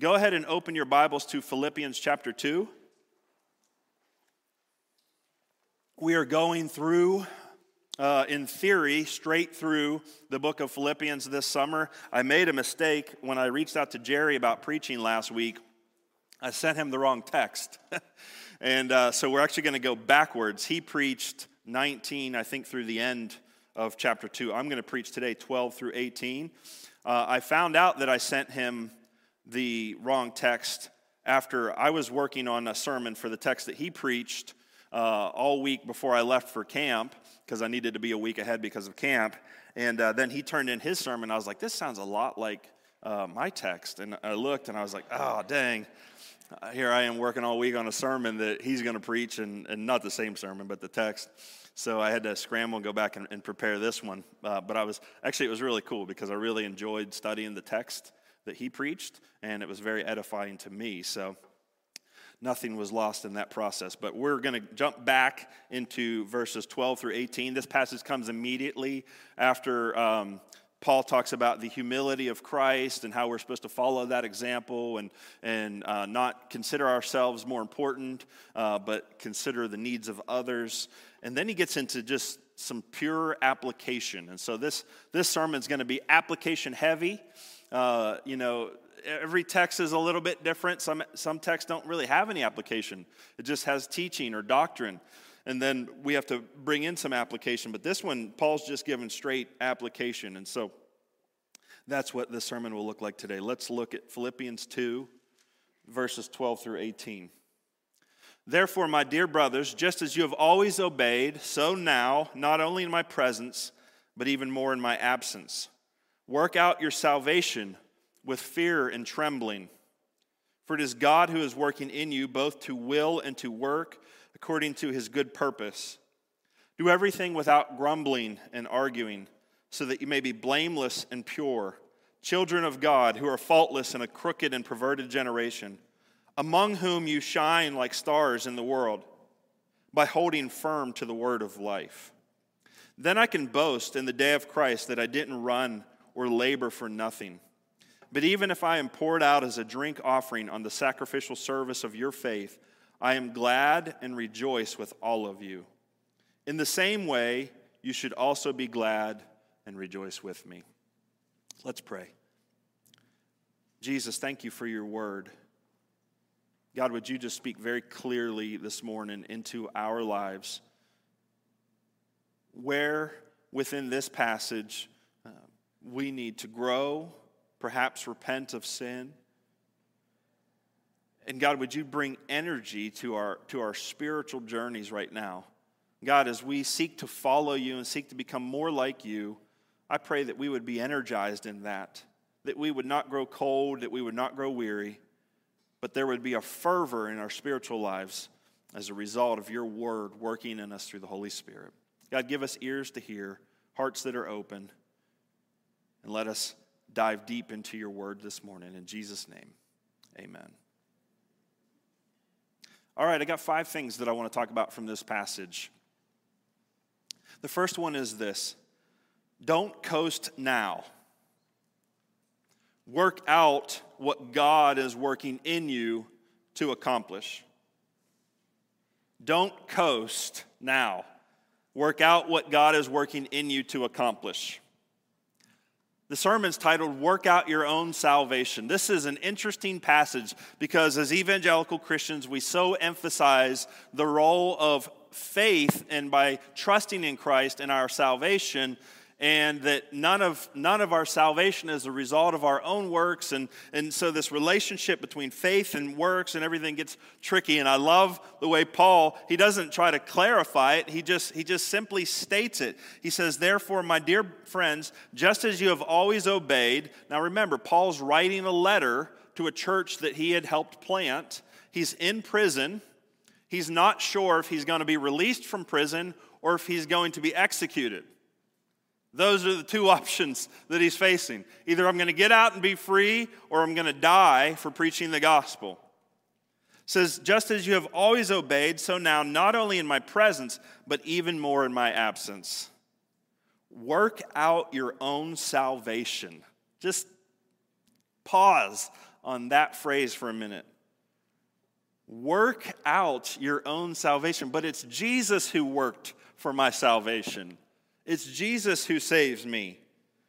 Go ahead and open your Bibles to Philippians chapter 2. We are going through, uh, in theory, straight through the book of Philippians this summer. I made a mistake when I reached out to Jerry about preaching last week. I sent him the wrong text. and uh, so we're actually going to go backwards. He preached 19, I think, through the end of chapter 2. I'm going to preach today 12 through 18. Uh, I found out that I sent him the wrong text after I was working on a sermon for the text that he preached uh, all week before I left for camp because I needed to be a week ahead because of camp. And uh, then he turned in his sermon. I was like, this sounds a lot like uh, my text. And I looked and I was like, oh, dang. Here I am working all week on a sermon that he's going to preach, and, and not the same sermon, but the text. So I had to scramble and go back and, and prepare this one. Uh, but I was actually, it was really cool because I really enjoyed studying the text that he preached, and it was very edifying to me. So nothing was lost in that process. But we're going to jump back into verses 12 through 18. This passage comes immediately after um, Paul talks about the humility of Christ and how we're supposed to follow that example and, and uh, not consider ourselves more important, uh, but consider the needs of others. And then he gets into just some pure application. And so this, this sermon is going to be application heavy. Uh, you know, every text is a little bit different. Some, some texts don't really have any application, it just has teaching or doctrine. And then we have to bring in some application. But this one, Paul's just given straight application. And so that's what the sermon will look like today. Let's look at Philippians 2, verses 12 through 18. Therefore, my dear brothers, just as you have always obeyed, so now, not only in my presence, but even more in my absence. Work out your salvation with fear and trembling. For it is God who is working in you both to will and to work according to his good purpose. Do everything without grumbling and arguing, so that you may be blameless and pure, children of God who are faultless in a crooked and perverted generation, among whom you shine like stars in the world by holding firm to the word of life. Then I can boast in the day of Christ that I didn't run or labor for nothing. But even if I am poured out as a drink offering on the sacrificial service of your faith, I am glad and rejoice with all of you. In the same way, you should also be glad and rejoice with me. Let's pray. Jesus, thank you for your word. God, would you just speak very clearly this morning into our lives? Where within this passage we need to grow, perhaps repent of sin. And God, would you bring energy to our, to our spiritual journeys right now? God, as we seek to follow you and seek to become more like you, I pray that we would be energized in that, that we would not grow cold, that we would not grow weary, but there would be a fervor in our spiritual lives as a result of your word working in us through the Holy Spirit. God, give us ears to hear, hearts that are open. And let us dive deep into your word this morning. In Jesus' name, amen. All right, I got five things that I want to talk about from this passage. The first one is this don't coast now. Work out what God is working in you to accomplish. Don't coast now. Work out what God is working in you to accomplish. The sermon's titled Work Out Your Own Salvation. This is an interesting passage because as evangelical Christians, we so emphasize the role of faith and by trusting in Christ in our salvation and that none of, none of our salvation is a result of our own works. And, and so this relationship between faith and works and everything gets tricky. And I love the way Paul, he doesn't try to clarify it, he just, he just simply states it. He says, Therefore, my dear friends, just as you have always obeyed. Now remember, Paul's writing a letter to a church that he had helped plant. He's in prison. He's not sure if he's going to be released from prison or if he's going to be executed. Those are the two options that he's facing. Either I'm going to get out and be free, or I'm going to die for preaching the gospel. It says, just as you have always obeyed, so now, not only in my presence, but even more in my absence. Work out your own salvation. Just pause on that phrase for a minute. Work out your own salvation, but it's Jesus who worked for my salvation. It's Jesus who saves me.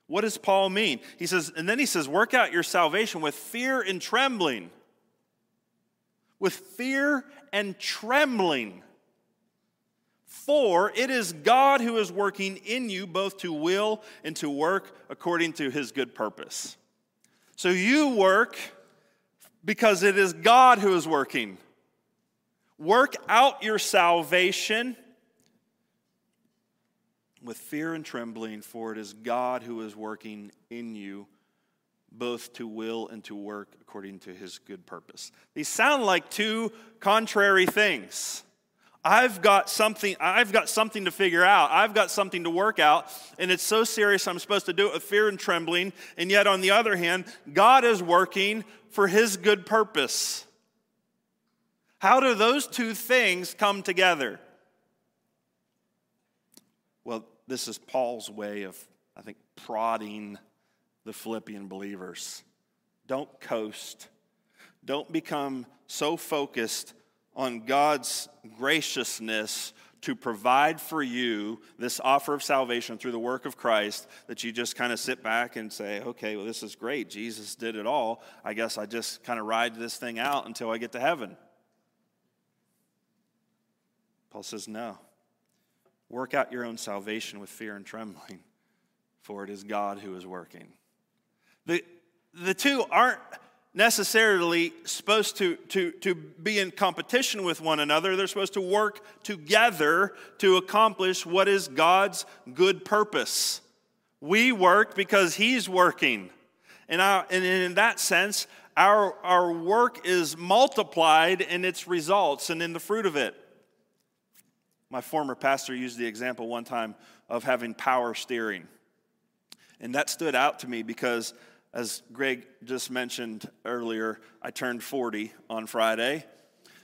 What does Paul mean? He says, and then he says, work out your salvation with fear and trembling. With fear and trembling. For it is God who is working in you both to will and to work according to his good purpose. So you work because it is God who is working. Work out your salvation with fear and trembling, for it is God who is working in you both to will and to work according to his good purpose. These sound like two contrary things. I've got something I've got something to figure out. I've got something to work out and it's so serious I'm supposed to do it with fear and trembling and yet on the other hand God is working for his good purpose. How do those two things come together? Well, this is Paul's way of I think prodding the Philippian believers. Don't coast. Don't become so focused on God's graciousness to provide for you this offer of salvation through the work of Christ that you just kind of sit back and say, okay, well, this is great. Jesus did it all. I guess I just kind of ride this thing out until I get to heaven. Paul says, no. Work out your own salvation with fear and trembling, for it is God who is working. The, the two aren't necessarily supposed to, to, to be in competition with one another. They're supposed to work together to accomplish what is God's good purpose. We work because He's working. And, our, and in that sense, our, our work is multiplied in its results and in the fruit of it. My former pastor used the example one time of having power steering. And that stood out to me because as Greg just mentioned earlier, I turned 40 on Friday,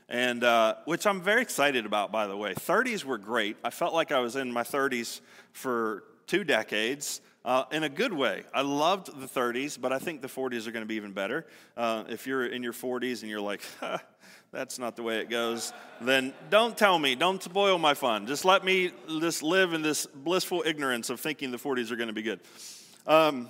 and uh, which I'm very excited about, by the way. 30s were great. I felt like I was in my 30s for two decades. Uh, in a good way. I loved the 30s, but I think the 40s are going to be even better. Uh, if you're in your 40s and you're like, that's not the way it goes, then don't tell me. Don't spoil my fun. Just let me just live in this blissful ignorance of thinking the 40s are going to be good. Um,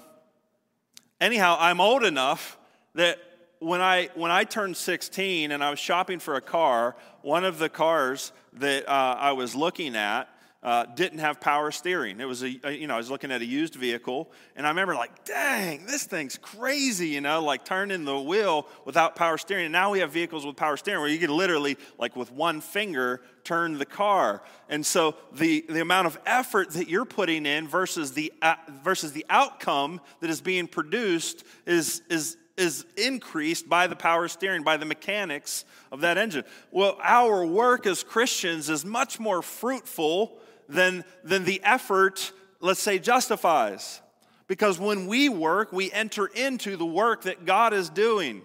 Anyhow, I'm old enough that when I, when I turned 16 and I was shopping for a car, one of the cars that uh, I was looking at uh, didn't have power steering. It was a, a, you know, I was looking at a used vehicle, and I remember like, dang, this thing's crazy, you know, like turning the wheel without power steering. And now we have vehicles with power steering where you can literally, like with one finger, turn the car. And so the, the amount of effort that you're putting in versus the, uh, versus the outcome that is being produced is, is, is increased by the power steering, by the mechanics of that engine. Well, our work as Christians is much more fruitful than, than the effort, let's say, justifies. Because when we work, we enter into the work that God is doing.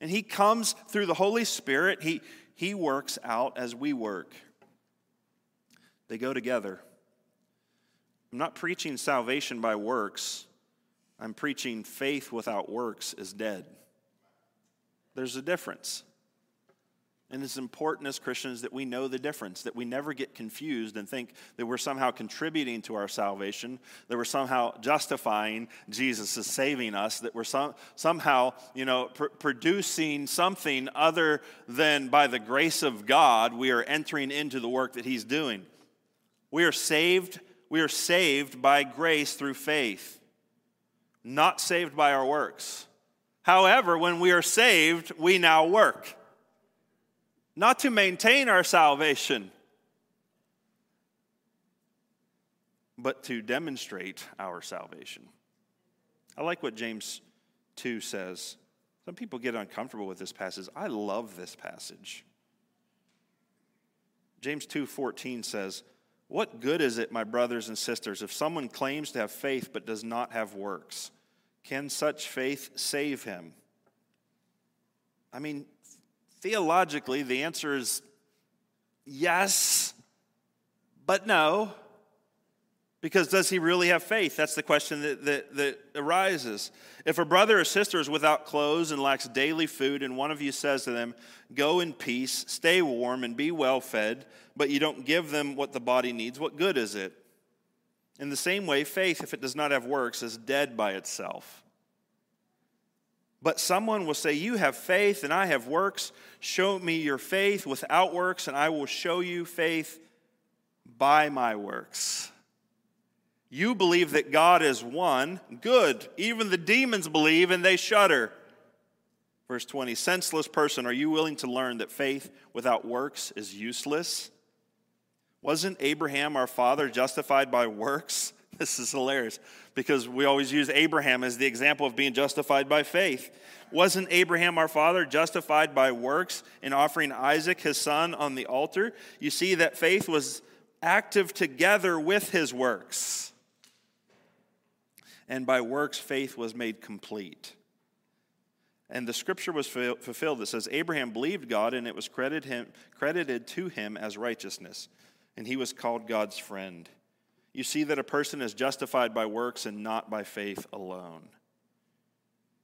And He comes through the Holy Spirit, He, he works out as we work. They go together. I'm not preaching salvation by works, I'm preaching faith without works is dead. There's a difference. And it's important as Christians that we know the difference, that we never get confused and think that we're somehow contributing to our salvation, that we're somehow justifying Jesus as saving us, that we're some, somehow, you know, pr- producing something other than by the grace of God, we are entering into the work that He's doing. We are saved, we are saved by grace through faith, not saved by our works. However, when we are saved, we now work not to maintain our salvation, but to demonstrate our salvation. I like what James 2 says. Some people get uncomfortable with this passage. I love this passage. James 2:14 says, "What good is it, my brothers and sisters, if someone claims to have faith but does not have works? Can such faith save him?" I mean, Theologically, the answer is yes, but no. Because does he really have faith? That's the question that, that, that, arises. If a brother or sister is without clothes and lacks daily food, and one of you says to them, Go in peace, stay warm, and be well fed, but you don't give them what the body needs, what good is it? In the same way, faith, if it does not have works, is dead by itself. But someone will say, You have faith, and I have works. Show me your faith without works, and I will show you faith by my works. You believe that God is one. Good. Even the demons believe and they shudder. Verse 20 Senseless person, are you willing to learn that faith without works is useless? Wasn't Abraham our father justified by works? This is hilarious because we always use Abraham as the example of being justified by faith. Wasn't Abraham our father justified by works in offering Isaac his son on the altar? You see that faith was active together with his works and by works faith was made complete. And the scripture was fulfilled that says, Abraham believed God, and it was credited, him, credited to him as righteousness, and he was called God's friend. You see that a person is justified by works and not by faith alone.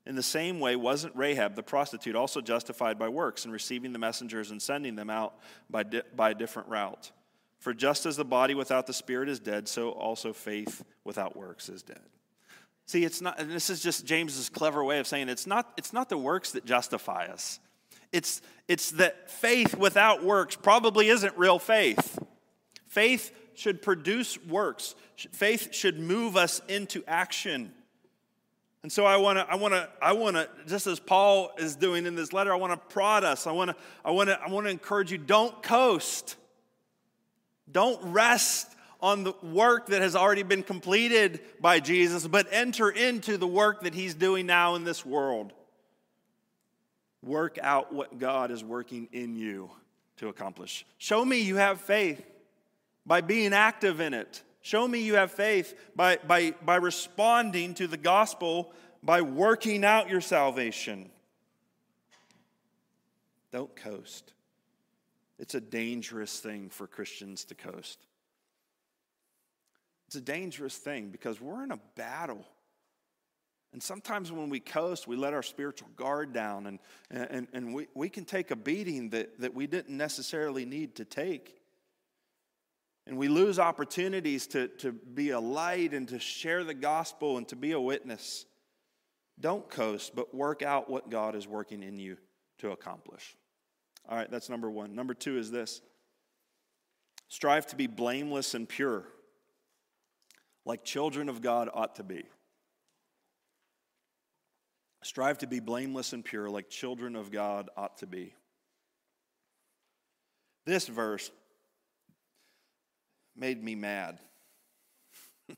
In the same way, wasn't Rahab the prostitute also justified by works and receiving the messengers and sending them out by, di- by a different route? For just as the body without the spirit is dead, so also faith without works is dead. See, it's not, and this is just James's clever way of saying it's not, it's not the works that justify us. It's, it's that faith without works probably isn't real faith. Faith should produce works. Faith should move us into action. And so I want to, I want to, I want to, just as Paul is doing in this letter, I want to prod us. I want to, I want to, I want to encourage you. Don't coast. Don't rest on the work that has already been completed by Jesus, but enter into the work that he's doing now in this world. Work out what God is working in you to accomplish. Show me you have faith by being active in it. Show me you have faith by, by, by responding to the gospel, by working out your salvation. Don't coast. It's a dangerous thing for Christians to coast. It's a dangerous thing because we're in a battle. And sometimes when we coast, we let our spiritual guard down and, and, and we, we can take a beating that, that we didn't necessarily need to take. And we lose opportunities to, to be a light and to share the gospel and to be a witness. Don't coast, but work out what God is working in you to accomplish. All right, that's number one. Number two is this strive to be blameless and pure like children of God ought to be. Strive to be blameless and pure like children of God ought to be. This verse made me mad.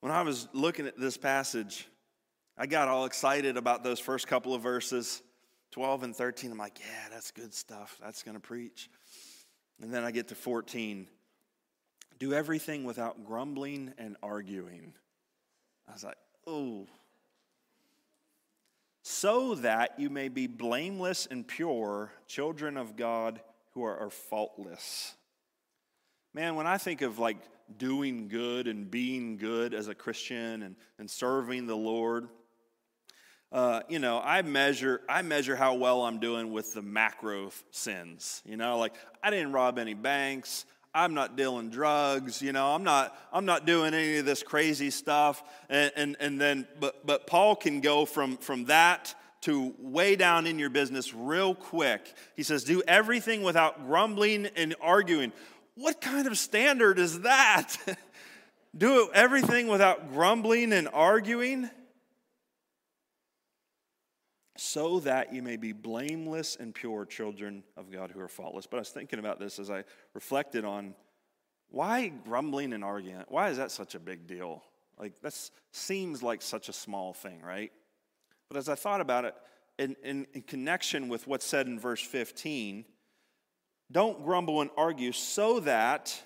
when I was looking at this passage, I got all excited about those first couple of verses, 12 and 13. I'm like, yeah, that's good stuff. That's going to preach. And then I get to 14. Do everything without grumbling and arguing. I was like, oh. So that you may be blameless and pure, children of God who are, are faultless. Man, when I think of like doing good and being good as a Christian and, and serving the Lord, uh, you know, I measure I measure how well I'm doing with the macro sins. You know, like I didn't rob any banks. I'm not dealing drugs, you know, I'm not, I'm not doing any of this crazy stuff. And, and, and then, but, but Paul can go from, from that to way down in your business real quick. He says, do everything without grumbling and arguing. What kind of standard is that? do everything without grumbling and arguing? so that you may be blameless and pure children of God who are faultless. But I was thinking about this as I reflected on why grumbling and arguing? Why is that such a big deal? Like, that seems like such a small thing, right? But as I thought about it, in, in, in connection with what's said in verse 15, don't grumble and argue so that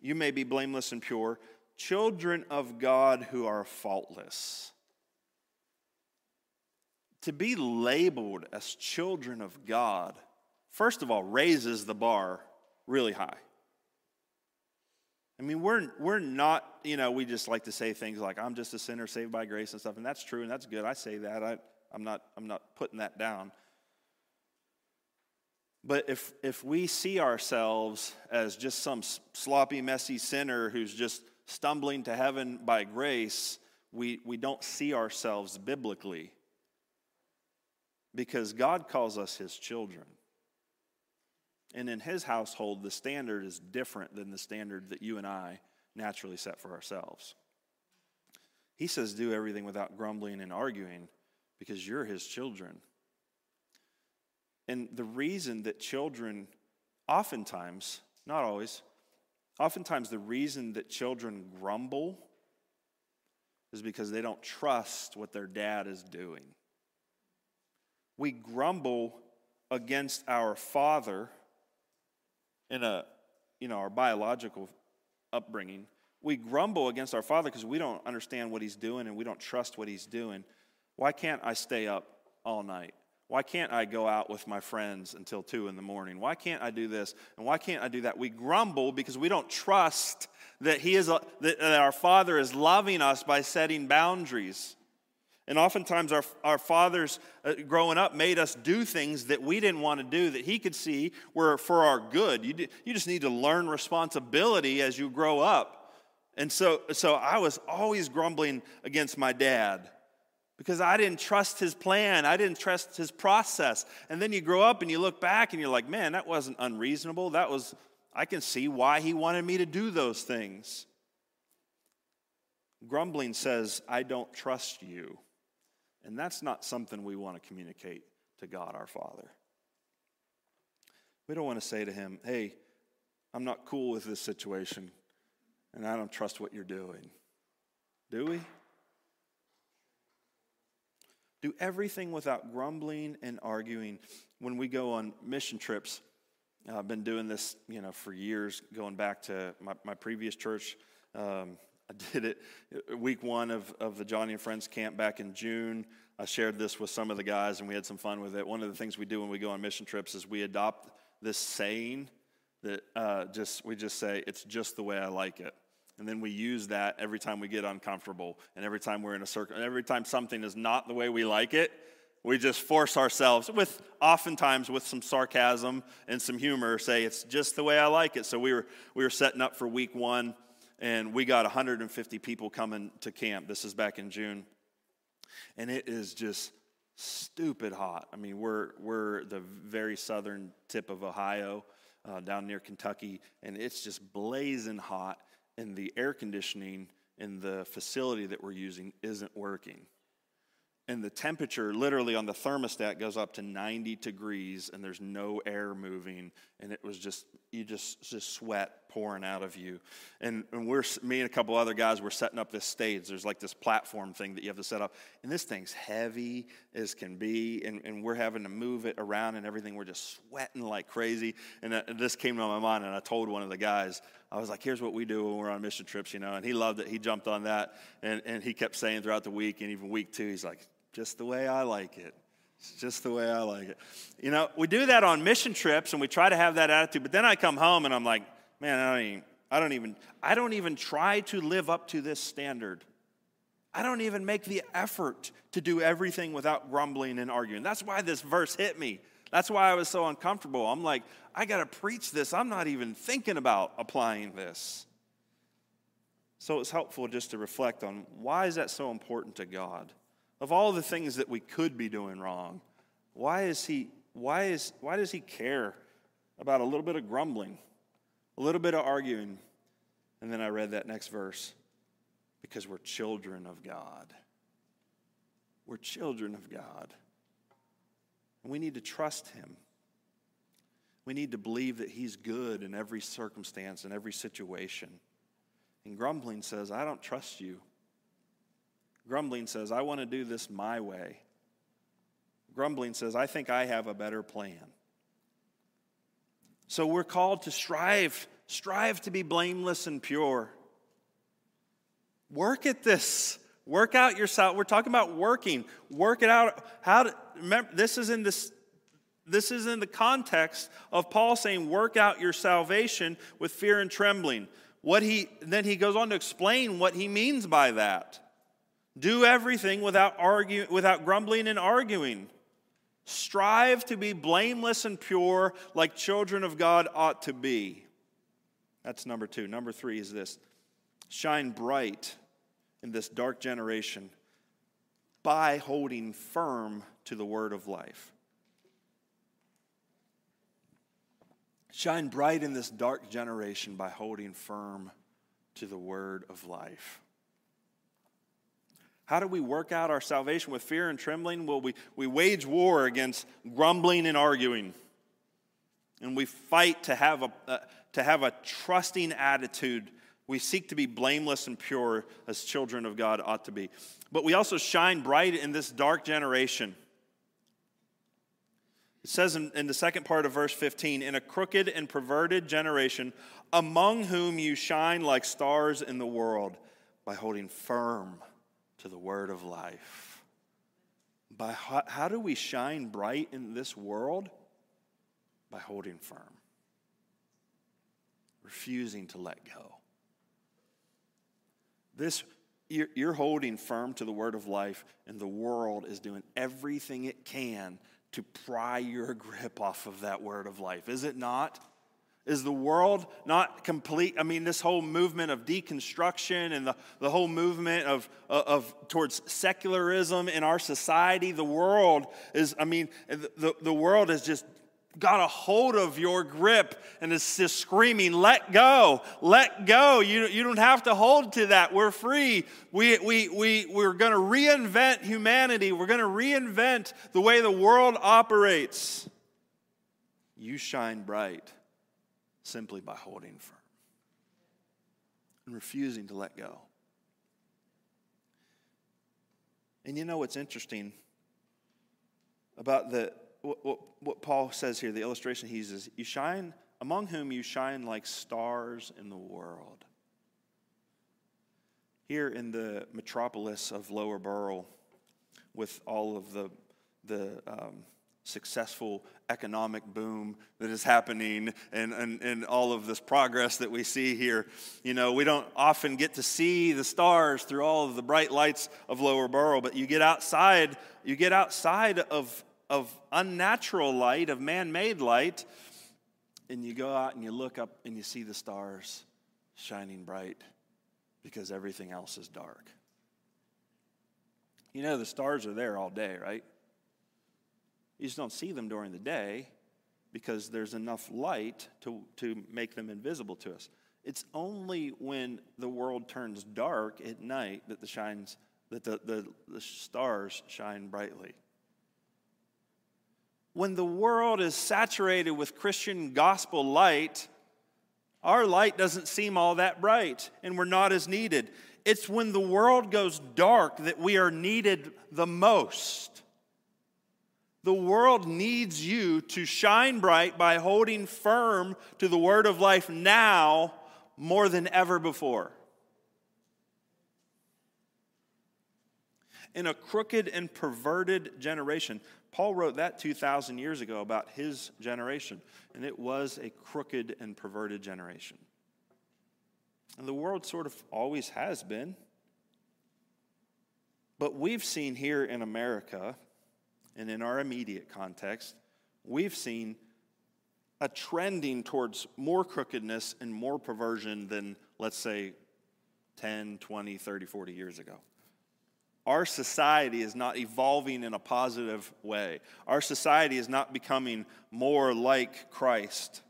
you may be blameless and pure, children of God who are faultless to be labeled as children of God, first of all, raises the bar really high. I mean, we're, we're not, you know, we just like to say things like, I'm just a sinner saved by grace and stuff, and that's true and that's good. I say that. I, I'm, not, I'm not putting that down. But if, if we see ourselves as just some sloppy, messy sinner who's just stumbling to heaven by grace, we, we don't see ourselves biblically because God calls us his children. And in his household, the standard is different than the standard that you and I naturally set for ourselves. He says, do everything without grumbling and arguing because you're his children. And the reason that children, oftentimes, not always, oftentimes the reason that children grumble is because they don't trust what their dad is doing. We grumble against our father in a, you know, our biological upbringing. We grumble against our father because we don't understand what he's doing and we don't trust what he's doing. Why can't I stay up all night? Why can't I go out with my friends until two in the morning? Why can't I do this? And why can't I do that? We grumble because we don't trust that He is that our Father is loving us by setting boundaries. And oftentimes, our, our fathers uh, growing up made us do things that we didn't want to do that He could see were for our good. You, you just need to learn responsibility as you grow up. And so, so I was always grumbling against my dad because I didn't trust his plan. I didn't trust his process. And then you grow up and you look back and you're like, man, that wasn't unreasonable. That was, I can see why he wanted me to do those things. Grumbling says, I don't trust you. And that's not something we want to communicate to God our Father. We don't want to say to him, hey, I'm not cool with this situation and I don't trust what you're doing. Do we? Do everything without grumbling and arguing. When we go on mission trips, uh, I've been doing this, you know, for years, going back to my, my previous church. Um, I did it week one of, of the Joni and Friends camp back in June. I shared this with some of the guys, and we had some fun with it. One of the things we do when we go on mission trips is we adopt this saying that uh, just we just say, "It's just the way I like it." And then we use that every time we get uncomfortable and every time we're in a circle and every time something is not the way we like it, we just force ourselves with oftentimes with some sarcasm and some humor say it's just the way I like it. So we were we were setting up for week 1 and we got 150 people coming to camp. This is back in June. And it is just stupid hot. I mean, we're we're the very southern tip of Ohio, uh, down near Kentucky, and it's just blazing hot and the air conditioning in the facility that we're using isn't working. And the temperature, literally on the thermostat, goes up to 90 degrees, and there's no air moving. And it was just, you just, just sweat pouring out of you. And, and we're, me and a couple other guys were setting up this stage. There's like this platform thing that you have to set up. And this thing's heavy as can be. And, and we're having to move it around and everything. We're just sweating like crazy. And, uh, this came to my mind, and I told one of the guys, I was like, here's what we do when we're on mission trips, you know. And he loved it. He jumped on that. And, and he kept saying throughout the week, and even week two, he's like, just the way I like it. It's just the way I like it. You know, we do that on mission trips and we try to have that attitude, but then I come home and I'm like, man, I don't even, I don't even, I don't even try to live up to this standard. I don't even make the effort to do everything without grumbling and arguing. That's why this verse hit me. That's why I was so uncomfortable. I'm like, I got to preach this. I'm not even thinking about applying this. So it's helpful just to reflect on why is that so important to God? Of all the things that we could be doing wrong, why is he why is why does he care about a little bit of grumbling, a little bit of arguing? And then I read that next verse because we're children of God. We're children of God. And we need to trust Him. We need to believe that He's good in every circumstance, in every situation. And grumbling says, I don't trust you. Grumbling says, I want to do this my way. Grumbling says, I think I have a better plan. So we're called to strive, strive to be blameless and pure. Work at this. Work out your yourself. We're talking about working. Work it out. How to, remember, this is in this this is in the context of Paul saying, work out your salvation with fear and trembling. what he then he goes on to explain what he means by that. Do everything without arguing, without grumbling and arguing. Strive to be blameless and pure like children of God ought to be. That's number two. Number three is this shine bright in this dark generation by holding firm to the word of life. Shine bright in this dark generation by holding firm to the word of life. How do we work out our salvation with fear and trembling? Well, we, we wage war against grumbling and arguing. And we fight to have, a, uh, to have a trusting attitude. We seek to be blameless and pure as children of God ought to be. But we also shine bright in this dark generation. It says in, in, the second part of verse 15, in a crooked and perverted generation, among whom you shine like stars in the world by holding firm to the word of life. By how, how do we shine bright in this world? By holding firm, refusing to let go. This you're, you're holding firm to the word of life, and the world is doing everything it can to pry your grip off of that word of life, is it not? Is the world not complete? I mean, this whole movement of deconstruction and the, the whole movement of, of, of towards secularism in our society, the world is, I mean, the, the world is just got a hold of your grip and is just screaming, let go, let go. You, you don't have to hold to that. We're free. We, we, we, we're going to reinvent humanity. We're going to reinvent the way the world operates. You shine bright simply by holding firm and refusing to let go. And you know what's interesting about the what, what, Paul says here, the illustration he uses, you shine among whom you shine like stars in the world. Here in the metropolis of Lower Burrell, with all of the, the um, successful economic boom that is happening and, and, and all of this progress that we see here. You know, we don't often get to see the stars through all of the bright lights of Lower Burrell, but you get outside, you get outside of, of unnatural light, of man made light, and you go out and you look up and you see the stars shining bright because everything else is dark. You know, the stars are there all day, right? You just don't see them during the day because there's enough light to, to make them invisible to us. It's only when the world turns dark at night that the shines that the, the, the stars shine brightly. When the world is saturated with Christian gospel light, our light doesn't seem all that bright and we're not as needed. It's when the world goes dark that we are needed the most. The world needs you to shine bright by holding firm to the word of life now more than ever before. In a crooked and perverted generation, Paul wrote that 2,000 years ago about his generation, and it was a crooked and perverted generation. And the world sort of always has been. But we've seen here in America and in our immediate context, we've seen a trending towards more crookedness and more perversion than, let's say, 10, 20, 30, 40 years ago. Our society is not evolving in a positive way. Our society is not becoming more like Christ.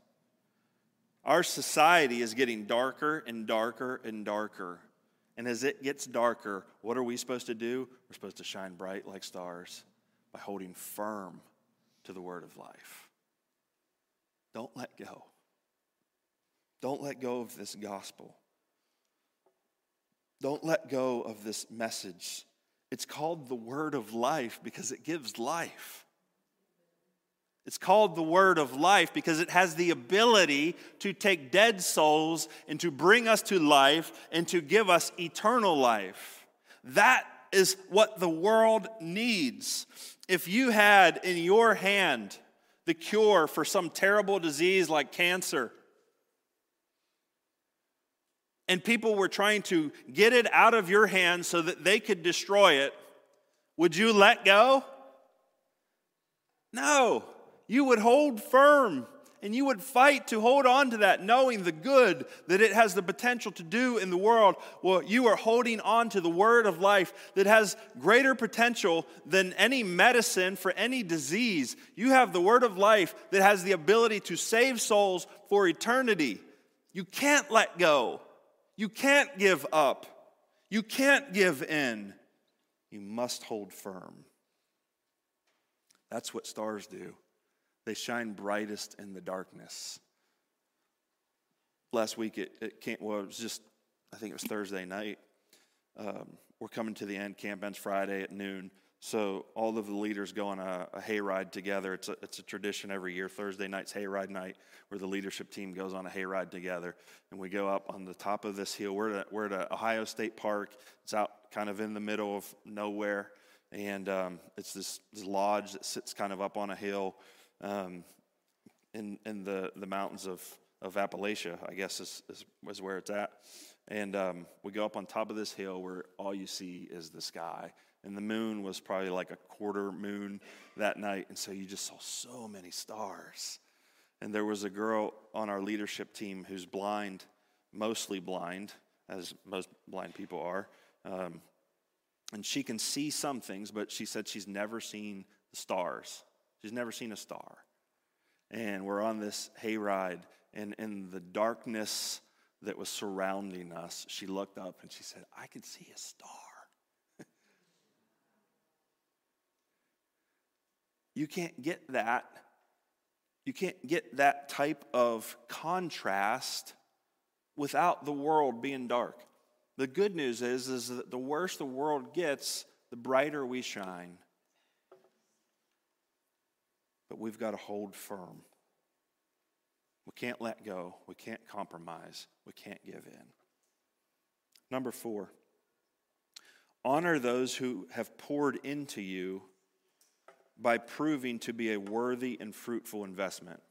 Our society is getting darker and darker and darker. And as it gets darker, what are we supposed to do? We're supposed to shine bright like stars by holding firm to the word of life. Don't let go. Don't let go of this gospel. Don't let go of this message. It's called the word of life because it gives life. It's called the word of life because it has the ability to take dead souls and to bring us to life and to give us eternal life. That is what the world needs. If you had in your hand the cure for some terrible disease like cancer, and people were trying to get it out of your hands so that they could destroy it, would you let go? No. You would hold firm and you would fight to hold on to that, knowing the good that it has the potential to do in the world. Well, you are holding on to the word of life that has greater potential than any medicine for any disease. You have the word of life that has the ability to save souls for eternity. You can't let go. You can't give up. You can't give in. You must hold firm. That's what stars do. They shine brightest in the darkness. Last week, it, it came, well, it was just, I think it was Thursday night. Um, we're coming to the end. Camp ends Friday at noon. So all of the leaders go on a, a hayride together. It's a, it's a tradition every year. Thursday night's hayride night, where the leadership team goes on a hayride together, and we go up on the top of this hill. We're at, we're at Ohio State Park. It's out kind of in the middle of nowhere, and um, it's this, this, lodge that sits kind of up on a hill um, in in the the mountains of of Appalachia. I guess is is, is where it's at. And um, we go up on top of this hill where all you see is the sky and the moon was probably like a quarter moon that night. And so you just saw so many stars. And there was a girl on our leadership team who's blind, mostly blind, as most blind people are. Um, and she can see some things, but she said she's never seen the stars. She's never seen a star. And we're on this hayride, and in the darkness that was surrounding us, she looked up and she said, I could see a star. You can't get that. You can't get that type of contrast without the world being dark. The good news is, is that the worse the world gets, the brighter we shine. But we've got to hold firm. We can't let go. We can't compromise. We can't give in. Number four, honor those who have poured into you by proving to be a worthy and fruitful investment.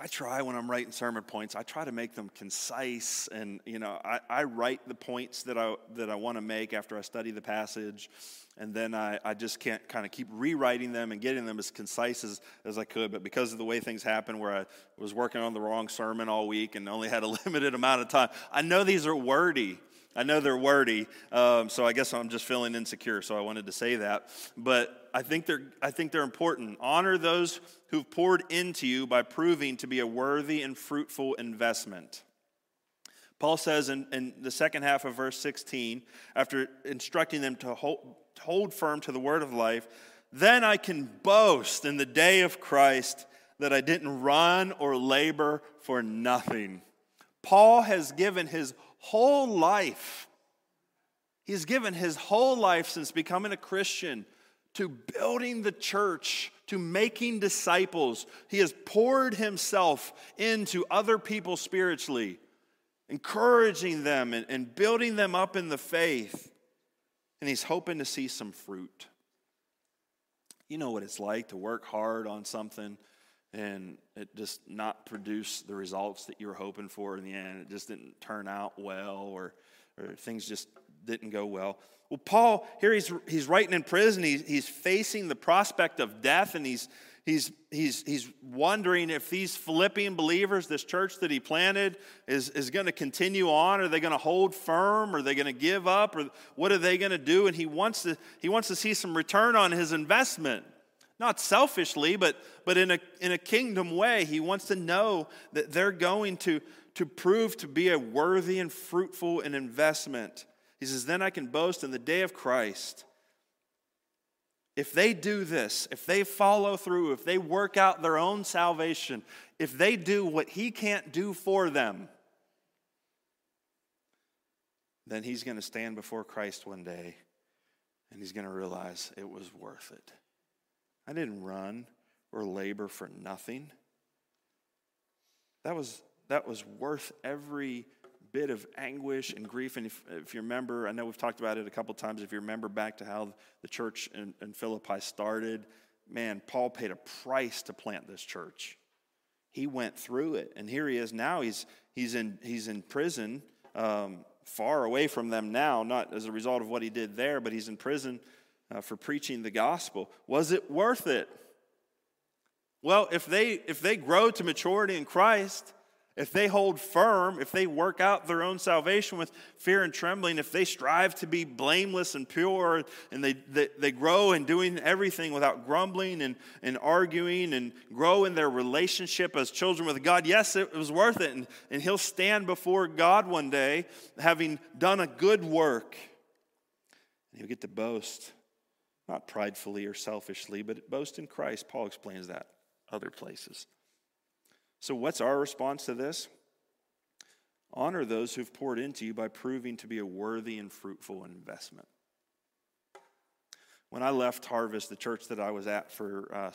I try when I'm writing sermon points, I try to make them concise and you know, I, I write the points that I that I want to make after I study the passage, and then I, I just can't kind of keep rewriting them and getting them as concise as, as I could. But because of the way things happen where I was working on the wrong sermon all week and only had a limited amount of time, I know these are wordy. I know they're wordy, um, so I guess I'm just feeling insecure, so I wanted to say that. But I think they're, I think they're important. Honor those who've poured into you by proving to be a worthy and fruitful investment. Paul says in, in the second half of verse 16, after instructing them to hold, hold firm to the word of life, then I can boast in the day of Christ that I didn't run or labor for nothing. Paul has given his whole life, he's given his whole life since becoming a Christian to building the church, to making disciples. He has poured himself into other people spiritually, encouraging them and, and building them up in the faith. And he's hoping to see some fruit. You know what it's like to work hard on something and it just not produce the results that you were hoping for in the end. It just didn't turn out well, or, or things just didn't go well. Well, Paul, here he's, he's writing in prison, he's, he's facing the prospect of death, and he's, he's, he's, he's wondering if these Philippian believers, this church that he planted, is, is going to continue on. Are they going to hold firm? Are they going to give up? Or what are they going to do? And he wants to, he wants to see some return on his investment not selfishly, but, but in, a, in a kingdom way. He wants to know that they're going to, to prove to be a worthy and fruitful an investment. He says, Then I can boast in the day of Christ. If they do this, if they follow through, if they work out their own salvation, if they do what he can't do for them, then he's going to stand before Christ one day and he's going to realize it was worth it. I didn't run or labor for nothing. That was, that was worth every bit of anguish and grief. And if, if you remember, I know we've talked about it a couple times. If you remember back to how the church in, in Philippi started, man, Paul paid a price to plant this church. He went through it. And here he is now. He's, he's, in, he's in prison, um, far away from them now, not as a result of what he did there, but he's in prison uh, for preaching the gospel. Was it worth it? Well, if they, if they grow to maturity in Christ, if they hold firm, if they work out their own salvation with fear and trembling, if they strive to be blameless and pure, and they, they, they, grow in doing everything without grumbling and, and arguing and grow in their relationship as children with God, yes, it was worth it. And, and he'll stand before God one day having done a good work. And he'll get to boast, not pridefully or selfishly, but boast in Christ. Paul explains that other places. So, what's our response to this? Honor those who've poured into you by proving to be a worthy and fruitful investment. When I left Harvest, the church that I was at for uh,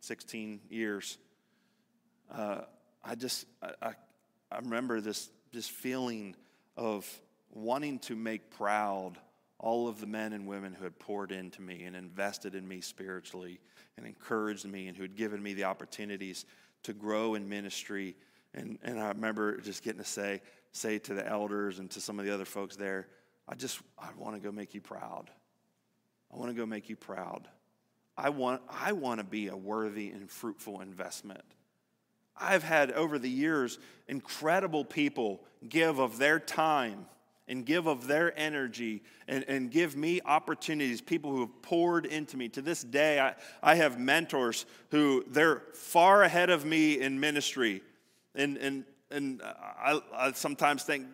16 years, uh, I just I, I remember this this feeling of wanting to make proud all of the men and women who had poured into me and invested in me spiritually and encouraged me and who had given me the opportunities to grow in ministry. And, and I remember just getting to say, say to the elders and to some of the other folks there, I just, I want to go make you proud. I want to go make you proud. I want, I want to be a worthy and fruitful investment. I've had over the years incredible people give of their time and give of their energy and, and give me opportunities, people who have poured into me. To this day, I, I have mentors who they're far ahead of me in ministry. And, and, and I, I sometimes think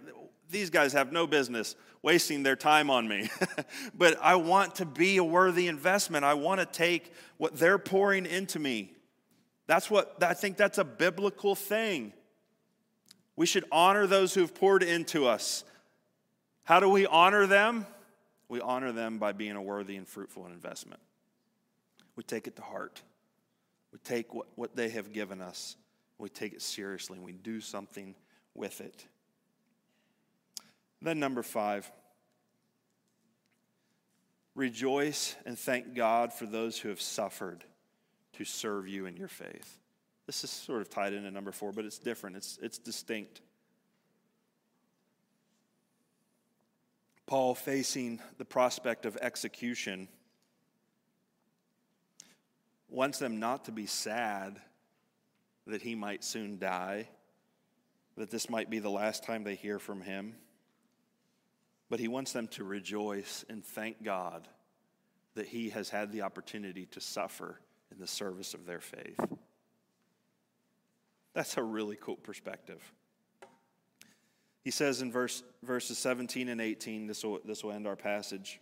these guys have no business wasting their time on me. but I want to be a worthy investment. I want to take what they're pouring into me. That's what I think that's a biblical thing. We should honor those who've poured into us. How do we honor them? We honor them by being a worthy and fruitful investment. We take it to heart. We take what, what they have given us, we take it seriously, and we do something with it. Then, number five, rejoice and thank God for those who have suffered to serve you in your faith. This is sort of tied into number four, but it's different, it's, it's distinct. Paul facing the prospect of execution wants them not to be sad that he might soon die, that this might be the last time they hear from him. But he wants them to rejoice and thank God that he has had the opportunity to suffer in the service of their faith. That's a really cool perspective. He says in verse, verses 17 and 18, this will, this will end our passage.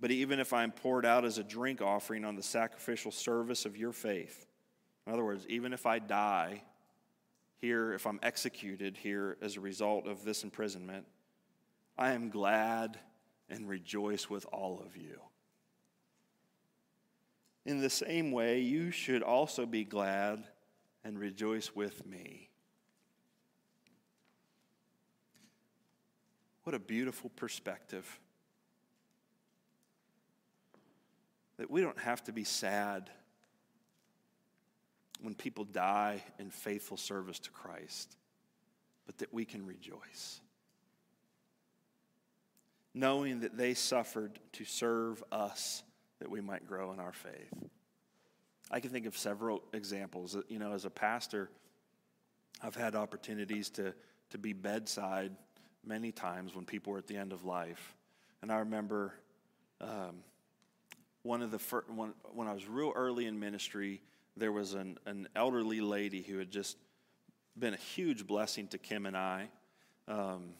But even if I am poured out as a drink offering on the sacrificial service of your faith, in other words, even if I die here, if I'm executed here as a result of this imprisonment, I am glad and rejoice with all of you. In the same way, you should also be glad and rejoice with me. What a beautiful perspective. That we don't have to be sad when people die in faithful service to Christ, but that we can rejoice. Knowing that they suffered to serve us that we might grow in our faith. I can think of several examples. You know, as a pastor, I've had opportunities to, to be bedside many times when people were at the end of life. And I remember um, one of the first, when, when I was real early in ministry, there was an, an elderly lady who had just been a huge blessing to Kim and I, um,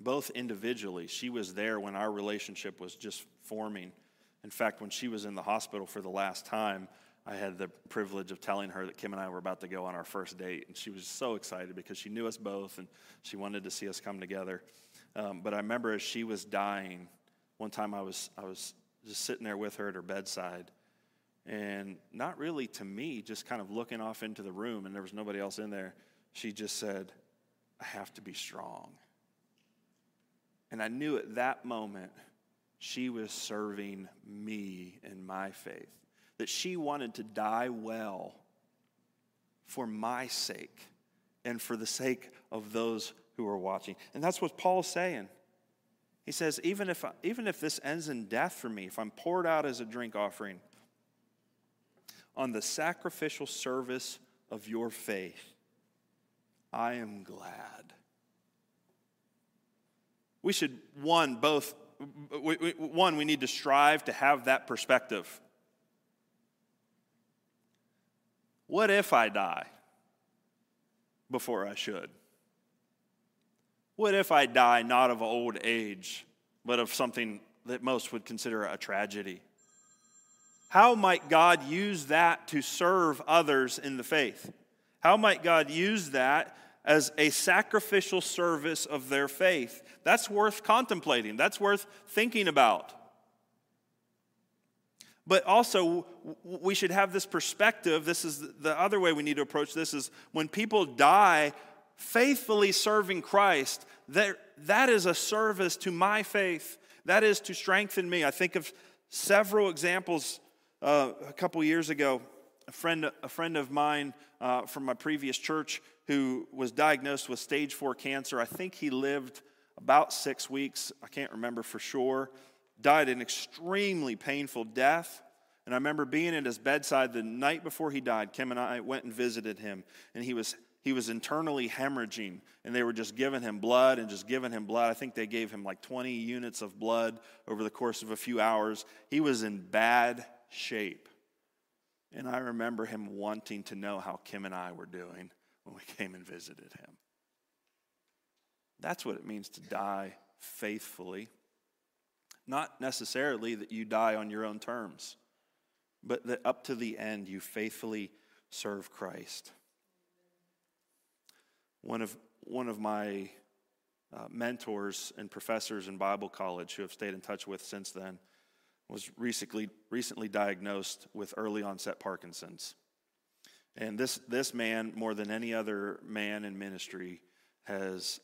both individually. She was there when our relationship was just forming. In fact, when she was in the hospital for the last time, I had the privilege of telling her that Kim and I were about to go on our first date, and she was so excited because she knew us both and she wanted to see us come together. Um, but I remember as she was dying, one time I was I was just sitting there with her at her bedside, and not really to me, just kind of looking off into the room, and there was nobody else in there. She just said, "I have to be strong," and I knew at that moment she was serving me in my faith that she wanted to die well for my sake and for the sake of those who are watching. And that's what Paul's saying. He says, even if, even if this ends in death for me, if I'm poured out as a drink offering on the sacrificial service of your faith, I am glad. We should, one, both, one, we need to strive to have that perspective. What if I die before I should? What if I die not of old age, but of something that most would consider a tragedy? How might God use that to serve others in the faith? How might God use that as a sacrificial service of their faith. That's worth contemplating, that's worth thinking about. But also, we should have this perspective. This is the other way we need to approach this is when people die faithfully serving Christ, that, that is a service to my faith. That is to strengthen me. I think of several examples uh, a couple years ago. A friend, a friend of mine uh, from my previous church who was diagnosed with stage four cancer. I think he lived about six weeks. I can't remember for sure. Died an extremely painful death. And I remember being at his bedside the night before he died. Kim and I went and visited him, and he was he was internally hemorrhaging, and they were just giving him blood and just giving him blood. I think they gave him like 20 units of blood over the course of a few hours. He was in bad shape. And I remember him wanting to know how Kim and I were doing when we came and visited him. That's what it means to die faithfully. Not necessarily that you die on your own terms, but that up to the end you faithfully serve Christ. One of, one of my uh, mentors and professors in Bible college who have stayed in touch with since then was recently, recently diagnosed with early onset Parkinson's. And this, this man, more than any other man in ministry, has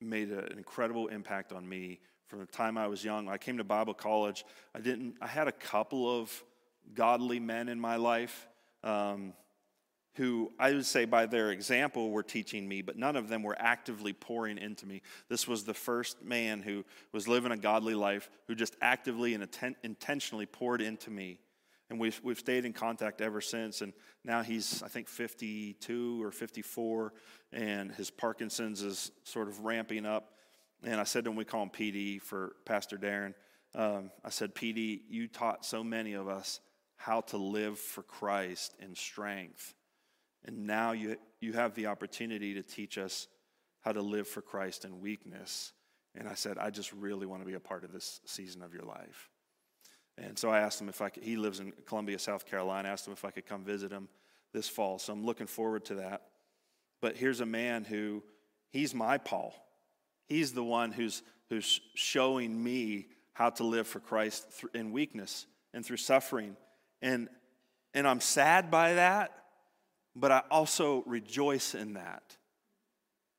made an incredible impact on me from the time I was young. I came to Bible college. I didn't. I had a couple of godly men in my life um, who I would say, by their example, were teaching me, but none of them were actively pouring into me. This was the first man who was living a godly life, who just actively and atten- intentionally poured into me. And we've, we've stayed in contact ever since. And now he's, I think, 52 or 54, and his Parkinson's is sort of ramping up. And I said to him, we call him PD for Pastor Darren. Um, I said, PD, you taught so many of us how to live for Christ in strength. And now you, you have the opportunity to teach us how to live for Christ in weakness. And I said, I just really want to be a part of this season of your life. And so I asked him if I could, he lives in Columbia, South Carolina. I asked him if I could come visit him this fall. So I'm looking forward to that. But here's a man who, he's my Paul. He's the one who's, who's showing me how to live for Christ in weakness and through suffering. And, and I'm sad by that, but I also rejoice in that.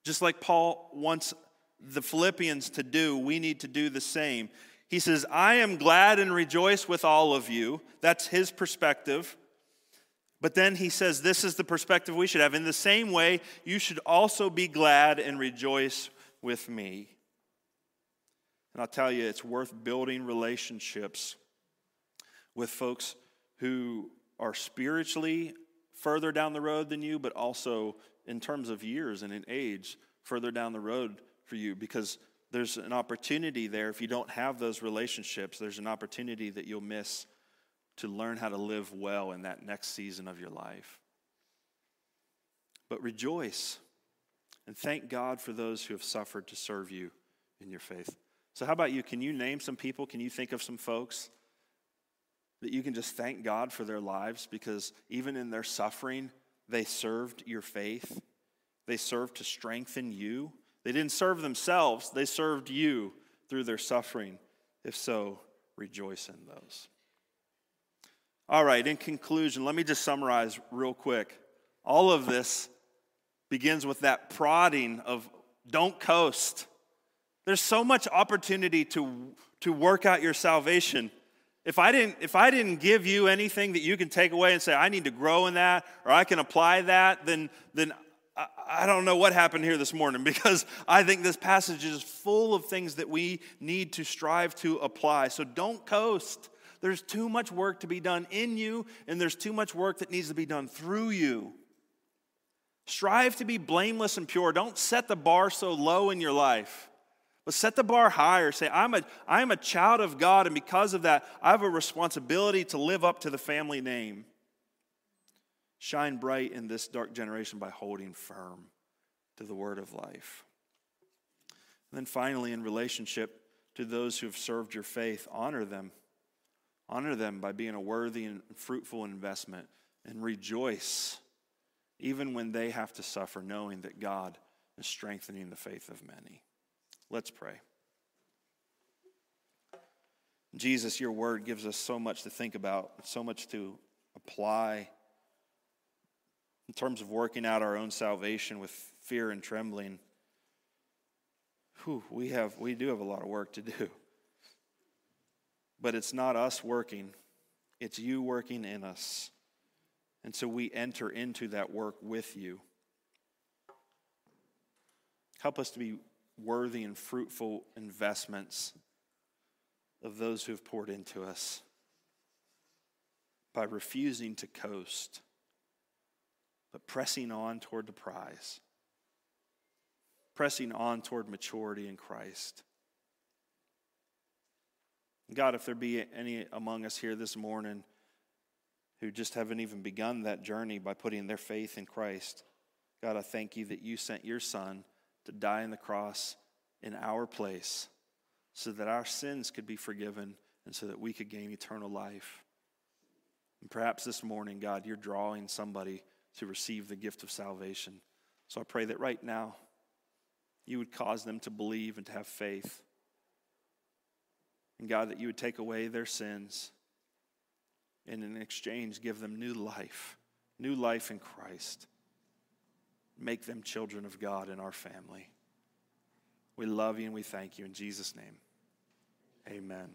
Just like Paul wants the Philippians to do, we need to do the same. He says, I am glad and rejoice with all of you. That's his perspective. But then he says, This is the perspective we should have. In the same way, you should also be glad and rejoice with me. And I'll tell you, it's worth building relationships with folks who are spiritually further down the road than you, but also in terms of years and in age further down the road for you because there's an opportunity there. If you don't have those relationships, there's an opportunity that you'll miss to learn how to live well in that next season of your life. But rejoice and thank God for those who have suffered to serve you in your faith. So, how about you? Can you name some people? Can you think of some folks that you can just thank God for their lives because even in their suffering, they served your faith? They served to strengthen you they didn't serve themselves, they served you through their suffering. If so, rejoice in those. All right, in conclusion, let me just summarize real quick. All of this begins with that prodding of don't coast. There's so much opportunity to, to work out your salvation If I didn't, if I didn't give you anything that you can take away and say, I need to grow in that or I can apply that, then, then I, I don't know what happened here this morning because I think this passage is full of things that we need to strive to apply. So don't coast. There's too much work to be done in you, and there's too much work that needs to be done through you. Strive to be blameless and pure. Don't set the bar so low in your life. But set the bar higher. Say, I'm a, I'm a child of God, and because of that, I have a responsibility to live up to the family name. Shine bright in this dark generation by holding firm to the word of life. And then finally, in relationship to those who have served your faith, honor them. Honor them by being a worthy and fruitful investment and rejoice even when they have to suffer, knowing that God is strengthening the faith of many. Let's pray. Jesus, your word gives us so much to think about, so much to apply in terms of working out our own salvation with fear and trembling. Whew, we, have, we do have a lot of work to do. But it's not us working, it's you working in us. And so we enter into that work with you. Help us to be worthy and fruitful investments of those who have poured into us by refusing to coast, but pressing on toward the prize, pressing on toward maturity in Christ. God, if there be any among us here this morning who just haven't even begun that journey by putting their faith in Christ, God, I thank you that you sent your Son to die on the cross in our place so that our sins could be forgiven and so that we could gain eternal life. And perhaps this morning, God, you're drawing somebody to receive the gift of salvation. So I pray that right now, you would cause them to believe and to have faith. And God, that you would take away their sins and in exchange give them new life, new life in Christ make them children of God in our family. We love you and we thank you in Jesus' name. Amen.